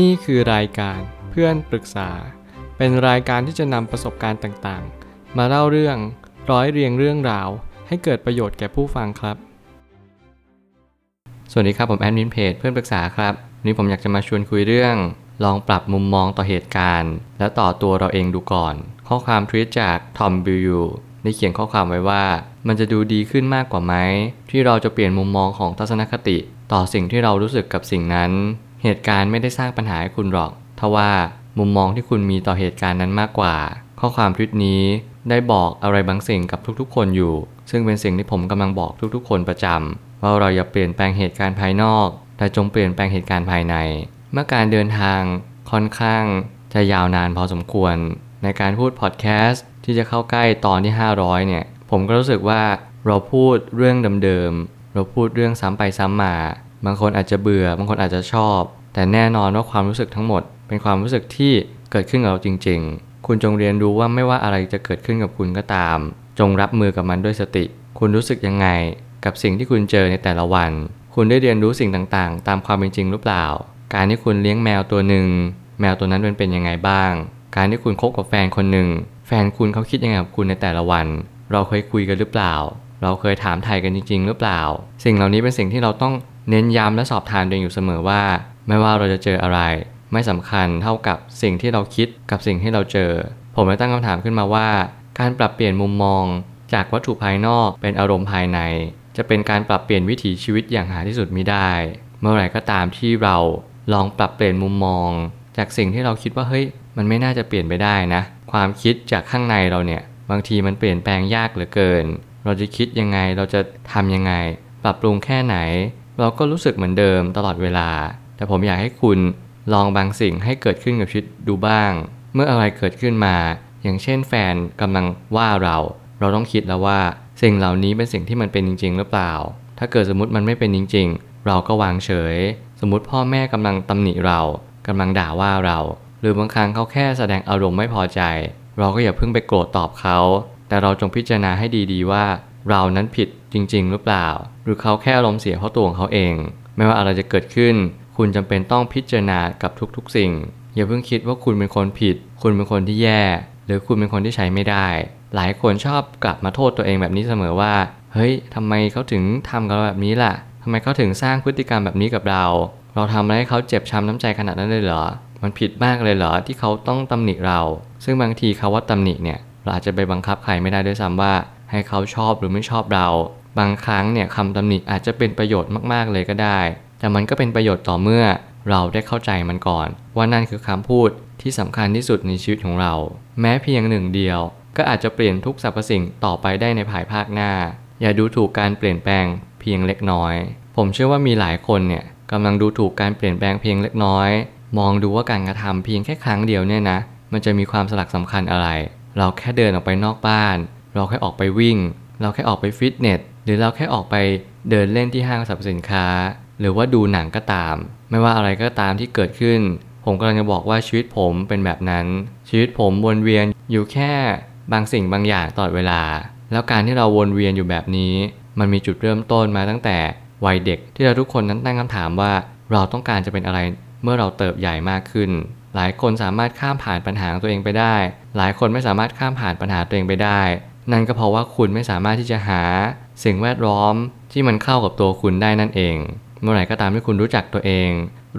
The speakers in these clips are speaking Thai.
นี่คือรายการเพื่อนปรึกษา เป็นรายการที่จะนำประสบการณ์ต่างๆ มาเล่าเรื่องร้อยเรียงเรื่องราว ให้เกิดประโยชน์แก่ผู้ฟังครับ สวัสดีครับผมแอดมินเพจเพื่อนปรึกษาครับวันนี้ผมอยากจะมาชวนคุยเรื่อง ลองปรับมุมมองต่อเหตุการณ์ แล้วต่อตัวเราเองดูก่อน ข้อความทวีตจากทอมบิวได้เขียนข้อความไว้ว่า มันจะดูดีขึ้นมากกว่าไหมที่เราจะเปลี่ยนมุมมองของทัศนคติ ต่อสิ่งที่เรารู้สึกกับสิ่งนั้น เหตุการณ์ไม่ได้สร้างปัญหาให้คุณหรอก ทว่ามุมมองที่คุณมีต่อเหตุการณ์นั้นมากกว่า ข้อความทวิตนี้ได้บอกอะไรบางสิ่งกับทุกๆ คนอยู่ ซึ่งเป็นสิ่งที่ผมกำลังบอกทุกๆ คนประจำว่าเราอย่าเปลี่ยนแปลงเหตุการณ์ภายนอก แต่จงเปลี่ยนแปลงเหตุการณ์ภายใน เมื่อการเดินทางค่อนข้างจะยาวนานพอสมควร ในการพูดพอดแคสต์ที่จะเข้าใกล้ตอนที่ 500 เนี่ย ผมก็รู้สึกว่าเราพูดเรื่องเดิมๆเราพูดเรื่องซ้ำไปซ้ำมา บางคนอาจจะเบื่อ บางคนอาจจะชอบ แต่แน่นอนว่าความรู้สึกทั้งหมด เป็นความรู้สึกที่เกิดขึ้นกับเราจริง ๆ คุณจงเรียนรู้ว่าไม่ว่าอะไรจะเกิดขึ้นกับคุณก็ตาม จงรับมือกับมันด้วยสติ คุณรู้สึกยังไง กับสิ่งที่คุณเจอในแต่ละวัน คุณได้เรียนรู้สิ่งต่างๆ ตามความเป็นจริงหรือเปล่า การที่คุณเลี้ยงแมวตัวหนึ่ง แมวตัวนั้นมันเป็นยังไงบ้าง การที่คุณคบกับแฟนคนหนึ่ง แฟนคุณเขาคิดยังไงกับคุณในแต่ละวัน เราเคยคุยกันหรือเปล่า เราเคยถามไทยกันจริง ๆ หรือเปล่า สิ่งเหล่านี้เป็นสิ่งที่เราต้อง เน้นย้ำและสอบทานตัวเองอยู่เสมอว่า ไม่ว่าเราจะเจออะไร ไม่สำคัญเท่ากับสิ่งที่เราคิดกับสิ่งที่เราเจอ ผมเลยตั้งคำถามขึ้นมาว่า การปรับเปลี่ยนมุมมอง จากวัตถุภายนอกเป็นอารมณ์ภายใน จะเป็นการปรับเปลี่ยนวิถีชีวิตอย่างหาที่สุดมิได้ เมื่อไหร่ก็ตามที่เราลองปรับเปลี่ยนมุมมอง จากสิ่งที่เราคิดว่าเฮ้ย มันไม่น่าจะเปลี่ยนไปได้นะ ความคิดจากข้างในเราเนี่ยบางทีมันเปลี่ยนแปลงยากเหลือเกิน เราจะคิดยังไงเราจะทำยังไง ปรับปรุงแค่ไหน เราก็รู้สึกเหมือนเดิมตลอดเวลา แต่ผมอยากให้คุณลองบางสิ่งให้เกิดขึ้นกับชีวิตดูบ้าง เมื่ออะไรเกิดขึ้นมา อย่างเช่นแฟนกำลังว่าเรา เราต้องคิดแล้วว่า สิ่งเหล่านี้เป็นสิ่งที่มันเป็นจริง ๆ หรือเปล่า ถ้าเกิดสมมติมันไม่เป็นจริง ๆ เราก็วางเฉย สมมติพ่อแม่กำลังตำหนิเรากำลังด่าว่าเรา หรือบางครั้งเขาแค่แสดงอารมณ์ไม่พอใจ เราก็อย่าเพิ่งไปโกรธตอบเขา แต่เราจงพิจารณาให้ดีๆว่า เรานั้นผิด จริง ๆ หรือเปล่า หรือเขาแค่อารมณ์เสียเพราะตัวของเขาเอง ไม่ว่าอะไรจะเกิดขึ้น คุณจำเป็นต้องพิจารณากับทุกๆ สิ่ง อย่าเพิ่งคิดว่าคุณเป็นคนผิด คุณเป็นคนที่แย่ หรือคุณเป็นคนที่ใช้ไม่ได้ หลายคนชอบกลับมาโทษตัวเองแบบนี้เสมอว่า เฮ้ยทำไมเขาถึงทำกับเราแบบนี้ล่ะทำไมเขาถึงสร้างพฤติกรรมแบบนี้กับเรา เราทำอะไรให้เขาเจ็บช้ำน้ำใจขนาดนั้นเลยเหรอ มันผิดมากเลยเหรอที่เขาต้องตำหนิเรา ซึ่งบางทีเขาว่าตำหนิเนี่ยเราอาจจะไปบังคับใครไม่ได้ด้วยซ้ำว่า ให้เขาชอบหรือไม่ชอบเรา บางครั้งเนี่ยคำตำหนิอาจจะเป็นประโยชน์มากๆเลยก็ได้ แต่มันก็เป็นประโยชน์ต่อเมื่อเราได้เข้าใจมันก่อน ว่านั่นคือคำพูดที่สำคัญที่สุดในชีวิตของเรา แม้เพียงหนึ่งเดียว ก็อาจจะเปลี่ยนทุกสรรพสิ่งต่อไปได้ในภายภาคหน้า อย่าดูถูกการเปลี่ยนแปลงเพียงเล็กน้อย ผมเชื่อว่ามีหลายคนเนี่ยกำลังดูถูกการเปลี่ยนแปลงเพียงเล็กน้อย มองดูว่าการกระทำเพียงแค่ครั้งเดียวเนี่ยนะ มันจะมีความสลักสำคัญอะไร เราแค่เดินออกไปนอกบ้าน เราแค่ออกไปวิ่ง เราแค่ออกไปฟิตเนส หรือเราแค่ออกไปเดินเล่นที่ห้างสรรพสินค้า หรือว่าดูหนังก็ตาม ไม่ว่าอะไรก็ตามที่เกิดขึ้น ผมกำลังจะบอกว่าชีวิตผมเป็นแบบนั้น ชีวิตผมวนเวียนอยู่แค่บางสิ่งบางอย่างตลอดเวลา แล้วการที่เราวนเวียนอยู่แบบนี้ มันมีจุดเริ่มต้นมาตั้งแต่วัยเด็กที่เราทุกคนนั้นตั้งคำถามว่าเราต้องการจะเป็นอะไรเมื่อเราเติบใหญ่มากขึ้น หลายคนสามารถข้ามผ่านปัญหาตัวเองไปได้ หลายคนไม่สามารถข้ามผ่านปัญหาตัวเองไปได้ นั่นก็เพราะว่าคุณไม่สามารถที่จะหาสิ่งแวดล้อมที่มันเข้ากับตัวคุณได้นั่นเอง เมื่อไหร่ก็ตามที่คุณรู้จักตัวเอง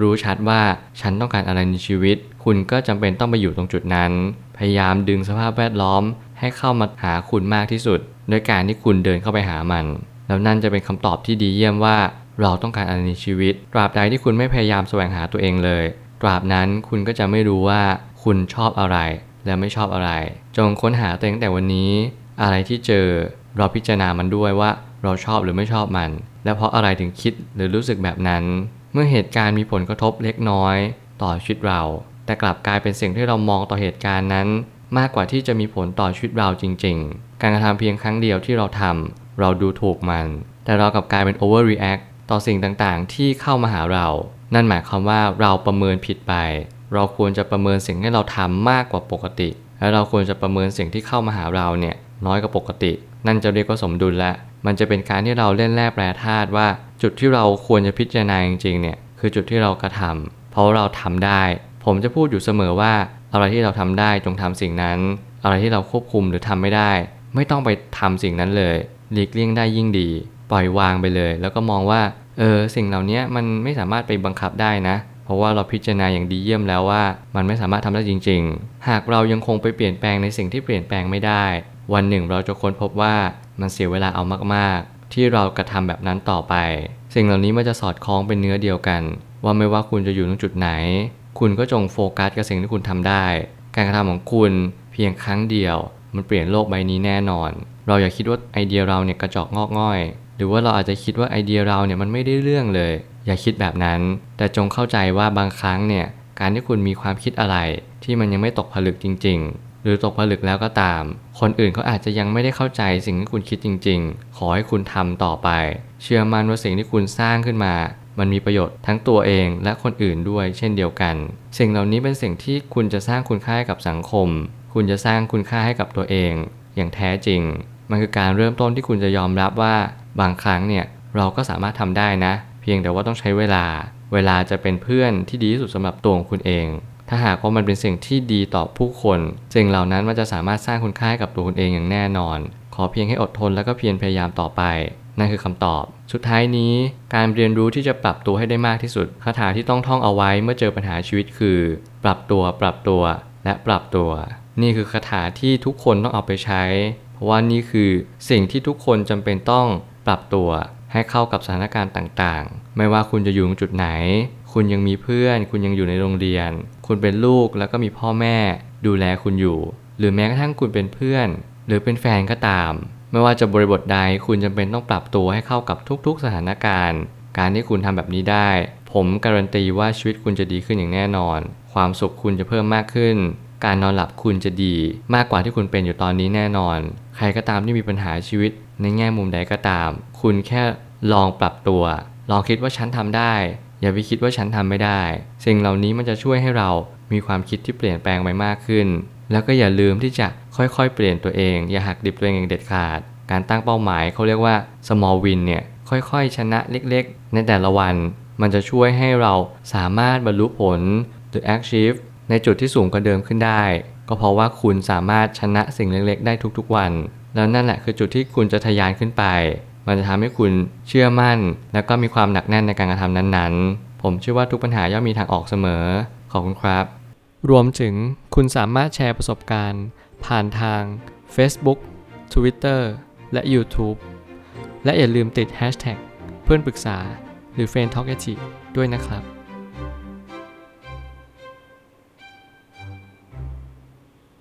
รู้ชัดว่าฉันต้องการอะไรในชีวิต คุณก็จำเป็นต้องไปอยู่ตรงจุดนั้น พยายามดึงสภาพแวดล้อมให้เข้ามาหาคุณมากที่สุดโดยการที่คุณเดินเข้าไปหามัน แล้วนั่นจะเป็นคำตอบที่ดีเยี่ยมว่าเราต้องการอะไรในชีวิต ตราบใดที่คุณไม่พยายามแสวงหาตัวเองเลย ตราบนั้นคุณก็จะไม่รู้ว่าคุณชอบอะไรและไม่ชอบอะไร จงค้นหาตัวเองตั้งแต่วันนี้ อะไรที่เจอเราพิจารณามันด้วยว่าเราชอบหรือไม่ชอบมัน และเพราะอะไรถึงคิดหรือรู้สึกแบบนั้น เมื่อเหตุการณ์มีผลกระทบเล็กน้อย ต่อชีวิตเรา แต่กลับกลายเป็นสิ่งที่เรามองต่อเหตุการณ์นั้น มากกว่าที่จะมีผลต่อชีวิตเราจริง ๆ การกระทำเพียงครั้งเดียวที่เราทำเราดูถูกมัน แต่เรากลับกลายเป็น overreact ต่อสิ่งต่างๆ ที่เข้ามาหาเรา นั่นหมายความว่าเราประเมินผิดไป เราควรจะประเมินสิ่งที่เราทำมากกว่าปกติ และเราควรจะประเมินสิ่งที่เข้ามาหาเราเนี่ย น้อยกว่าปกติ นั่นจะเรียกว่าสมดุลแล้วมันจะเป็นการที่เราเล่นแร่แปรธาตุว่า จุดที่เราควรจะพิจารณาจริงๆเนี่ยคือจุดที่เรากระทำเพราะเราทำได้ ผมจะพูดอยู่เสมอว่าอะไรที่เราทำได้จงทำสิ่งนั้น อะไรที่เราควบคุมหรือทำไม่ได้ ไม่ต้องไปทำสิ่งนั้นเลยหลีกเลี่ยงได้ยิ่งดี ปล่อยวางไปเลย แล้วก็มองว่าเออสิ่งเหล่านี้มันไม่สามารถไปบังคับได้นะ เพราะว่าเราพิจารณาอย่างดีเยี่ยมแล้วว่า มันไม่สามารถทำได้จริง ๆ หากเรายังคงไปเปลี่ยนแปลงในสิ่งที่เปลี่ยนแปลงไม่ได้ วันหนึ่งเราจะค้นพบว่ามันเสียเวลาเอามากๆ ที่เรากระทำแบบนั้นต่อไป สิ่งเหล่านี้มันจะสอดคล้องเป็นเนื้อเดียวกัน ว่าไม่ว่าคุณจะอยู่ตรงจุดไหน คุณก็จงโฟกัสกับสิ่งที่คุณทำได้ การกระทำของคุณเพียงครั้งเดียว มันเปลี่ยนโลกใบนี้แน่นอน เราอย่าคิดว่าไอเดียเราเนี่ยกระจอกงอกง่อย หรือว่าเราอาจจะคิดว่าไอเดียเราเนี่ยมันไม่ได้เรื่องเลย อย่าคิดแบบนั้น แต่จงเข้าใจว่าบางครั้งเนี่ยการที่คุณมีความคิดอะไรที่มันยังไม่ตกผลึกจริงๆ หรือตกผลึกแล้วก็ตาม คนอื่นเขาอาจจะยังไม่ได้เข้าใจสิ่งที่คุณคิดจริง ๆ ขอให้คุณทำต่อไป เชื่อมั่นว่าสิ่งที่คุณสร้างขึ้นมา มันมีประโยชน์ทั้งตัวเองและคนอื่นด้วยเช่นเดียวกัน สิ่งเหล่านี้เป็นสิ่งที่คุณจะสร้างคุณค่าให้กับสังคม คุณจะสร้างคุณค่าให้กับตัวเอง อย่างแท้จริง มันคือการเริ่มต้นที่คุณจะยอมรับว่าบางครั้งเนี่ยเราก็สามารถทำได้นะ เพียงแต่ว่าต้องใช้เวลา เวลาจะเป็นเพื่อนที่ดีที่สุดสำหรับตัวของคุณเอง ถ้าหากว่ามันเป็นสิ่งที่ดีต่อผู้คนสิ่งเหล่านั้นมันจะสามารถสร้างคุณค่าให้กับตัวคุณเองอย่างแน่นอน ขอเพียงให้อดทนแล้วก็เพียรพยายามต่อไป นั่นคือคำตอบ สุดท้ายนี้ การเรียนรู้ที่จะปรับตัวให้ได้มากที่สุดคาถาที่ต้องท่องเอาไว้เมื่อเจอปัญหาชีวิตคือ ปรับตัวปรับตัว และปรับตัว นี่คือคาถาที่ทุกคนต้องเอาไปใช้ เพราะว่านี่คือสิ่งที่ทุกคนจำเป็นต้องปรับตัวให้เข้ากับสถานการณ์ต่างๆ ไม่ว่าคุณจะอยู่ตรงจุดไหน คุณยังมีเพื่อน คุณยังอยู่ในโรงเรียน คุณเป็นลูกแล้วก็มีพ่อแม่ ดูแลคุณอยู่ หรือแม้กระทั่งคุณเป็นเพื่อน หรือเป็นแฟนก็ตาม ไม่ว่าจะบริบทใดคุณจำเป็นต้องปรับตัวให้เข้ากับทุกๆ สถานการณ์ การที่คุณทำแบบนี้ได้ ผมการันตีว่าชีวิตคุณจะดีขึ้นอย่างแน่นอน ความสุขคุณจะเพิ่มมากขึ้น การนอนหลับคุณจะดี มากกว่าที่คุณเป็นอยู่ตอนนี้แน่นอน ใครก็ตามที่มีปัญหาชีวิต ในแง่มุมใดก็ตาม คุณแค่ลองปรับตัว ลองคิดว่าฉันทำได้ อย่าไปคิดว่าฉันทำไม่ได้ สิ่งเหล่านี้มันจะช่วยให้เรามีความคิดที่เปลี่ยนแปลงไปมากขึ้น แล้วก็อย่าลืมที่จะค่อยๆ เปลี่ยนตัวเอง อย่าหักดิบตัวเองอย่างเด็ดขาด การตั้งเป้าหมายเขาเรียกว่า small win เนี่ยค่อยๆ ชนะเล็กๆ ในแต่ละวัน มันจะช่วยให้เราสามารถบรรลุผลหรือ achieve ในจุดที่สูงกว่าเดิมขึ้นได้ ก็เพราะว่าคุณสามารถชนะสิ่งเล็กๆ ได้ทุกๆวัน แล้วนั่นแหละคือจุดที่คุณจะทะยานขึ้นไป มันจะทำให้คุณเชื่อมั่น และก็มีความหนักแน่นในการกระทำนั้นๆ ผมเชื่อว่าทุกปัญหาย่อมมีทางออกเสมอ ขอบคุณครับ รวมถึงคุณสามารถแชร์ประสบการณ์ ผ่านทาง Facebook Twitter และ YouTube และอย่าลืมติด Hashtag เพื่อนปรึกษาหรือ f r ร e n d t a l k ด้วยนะครับ